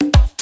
you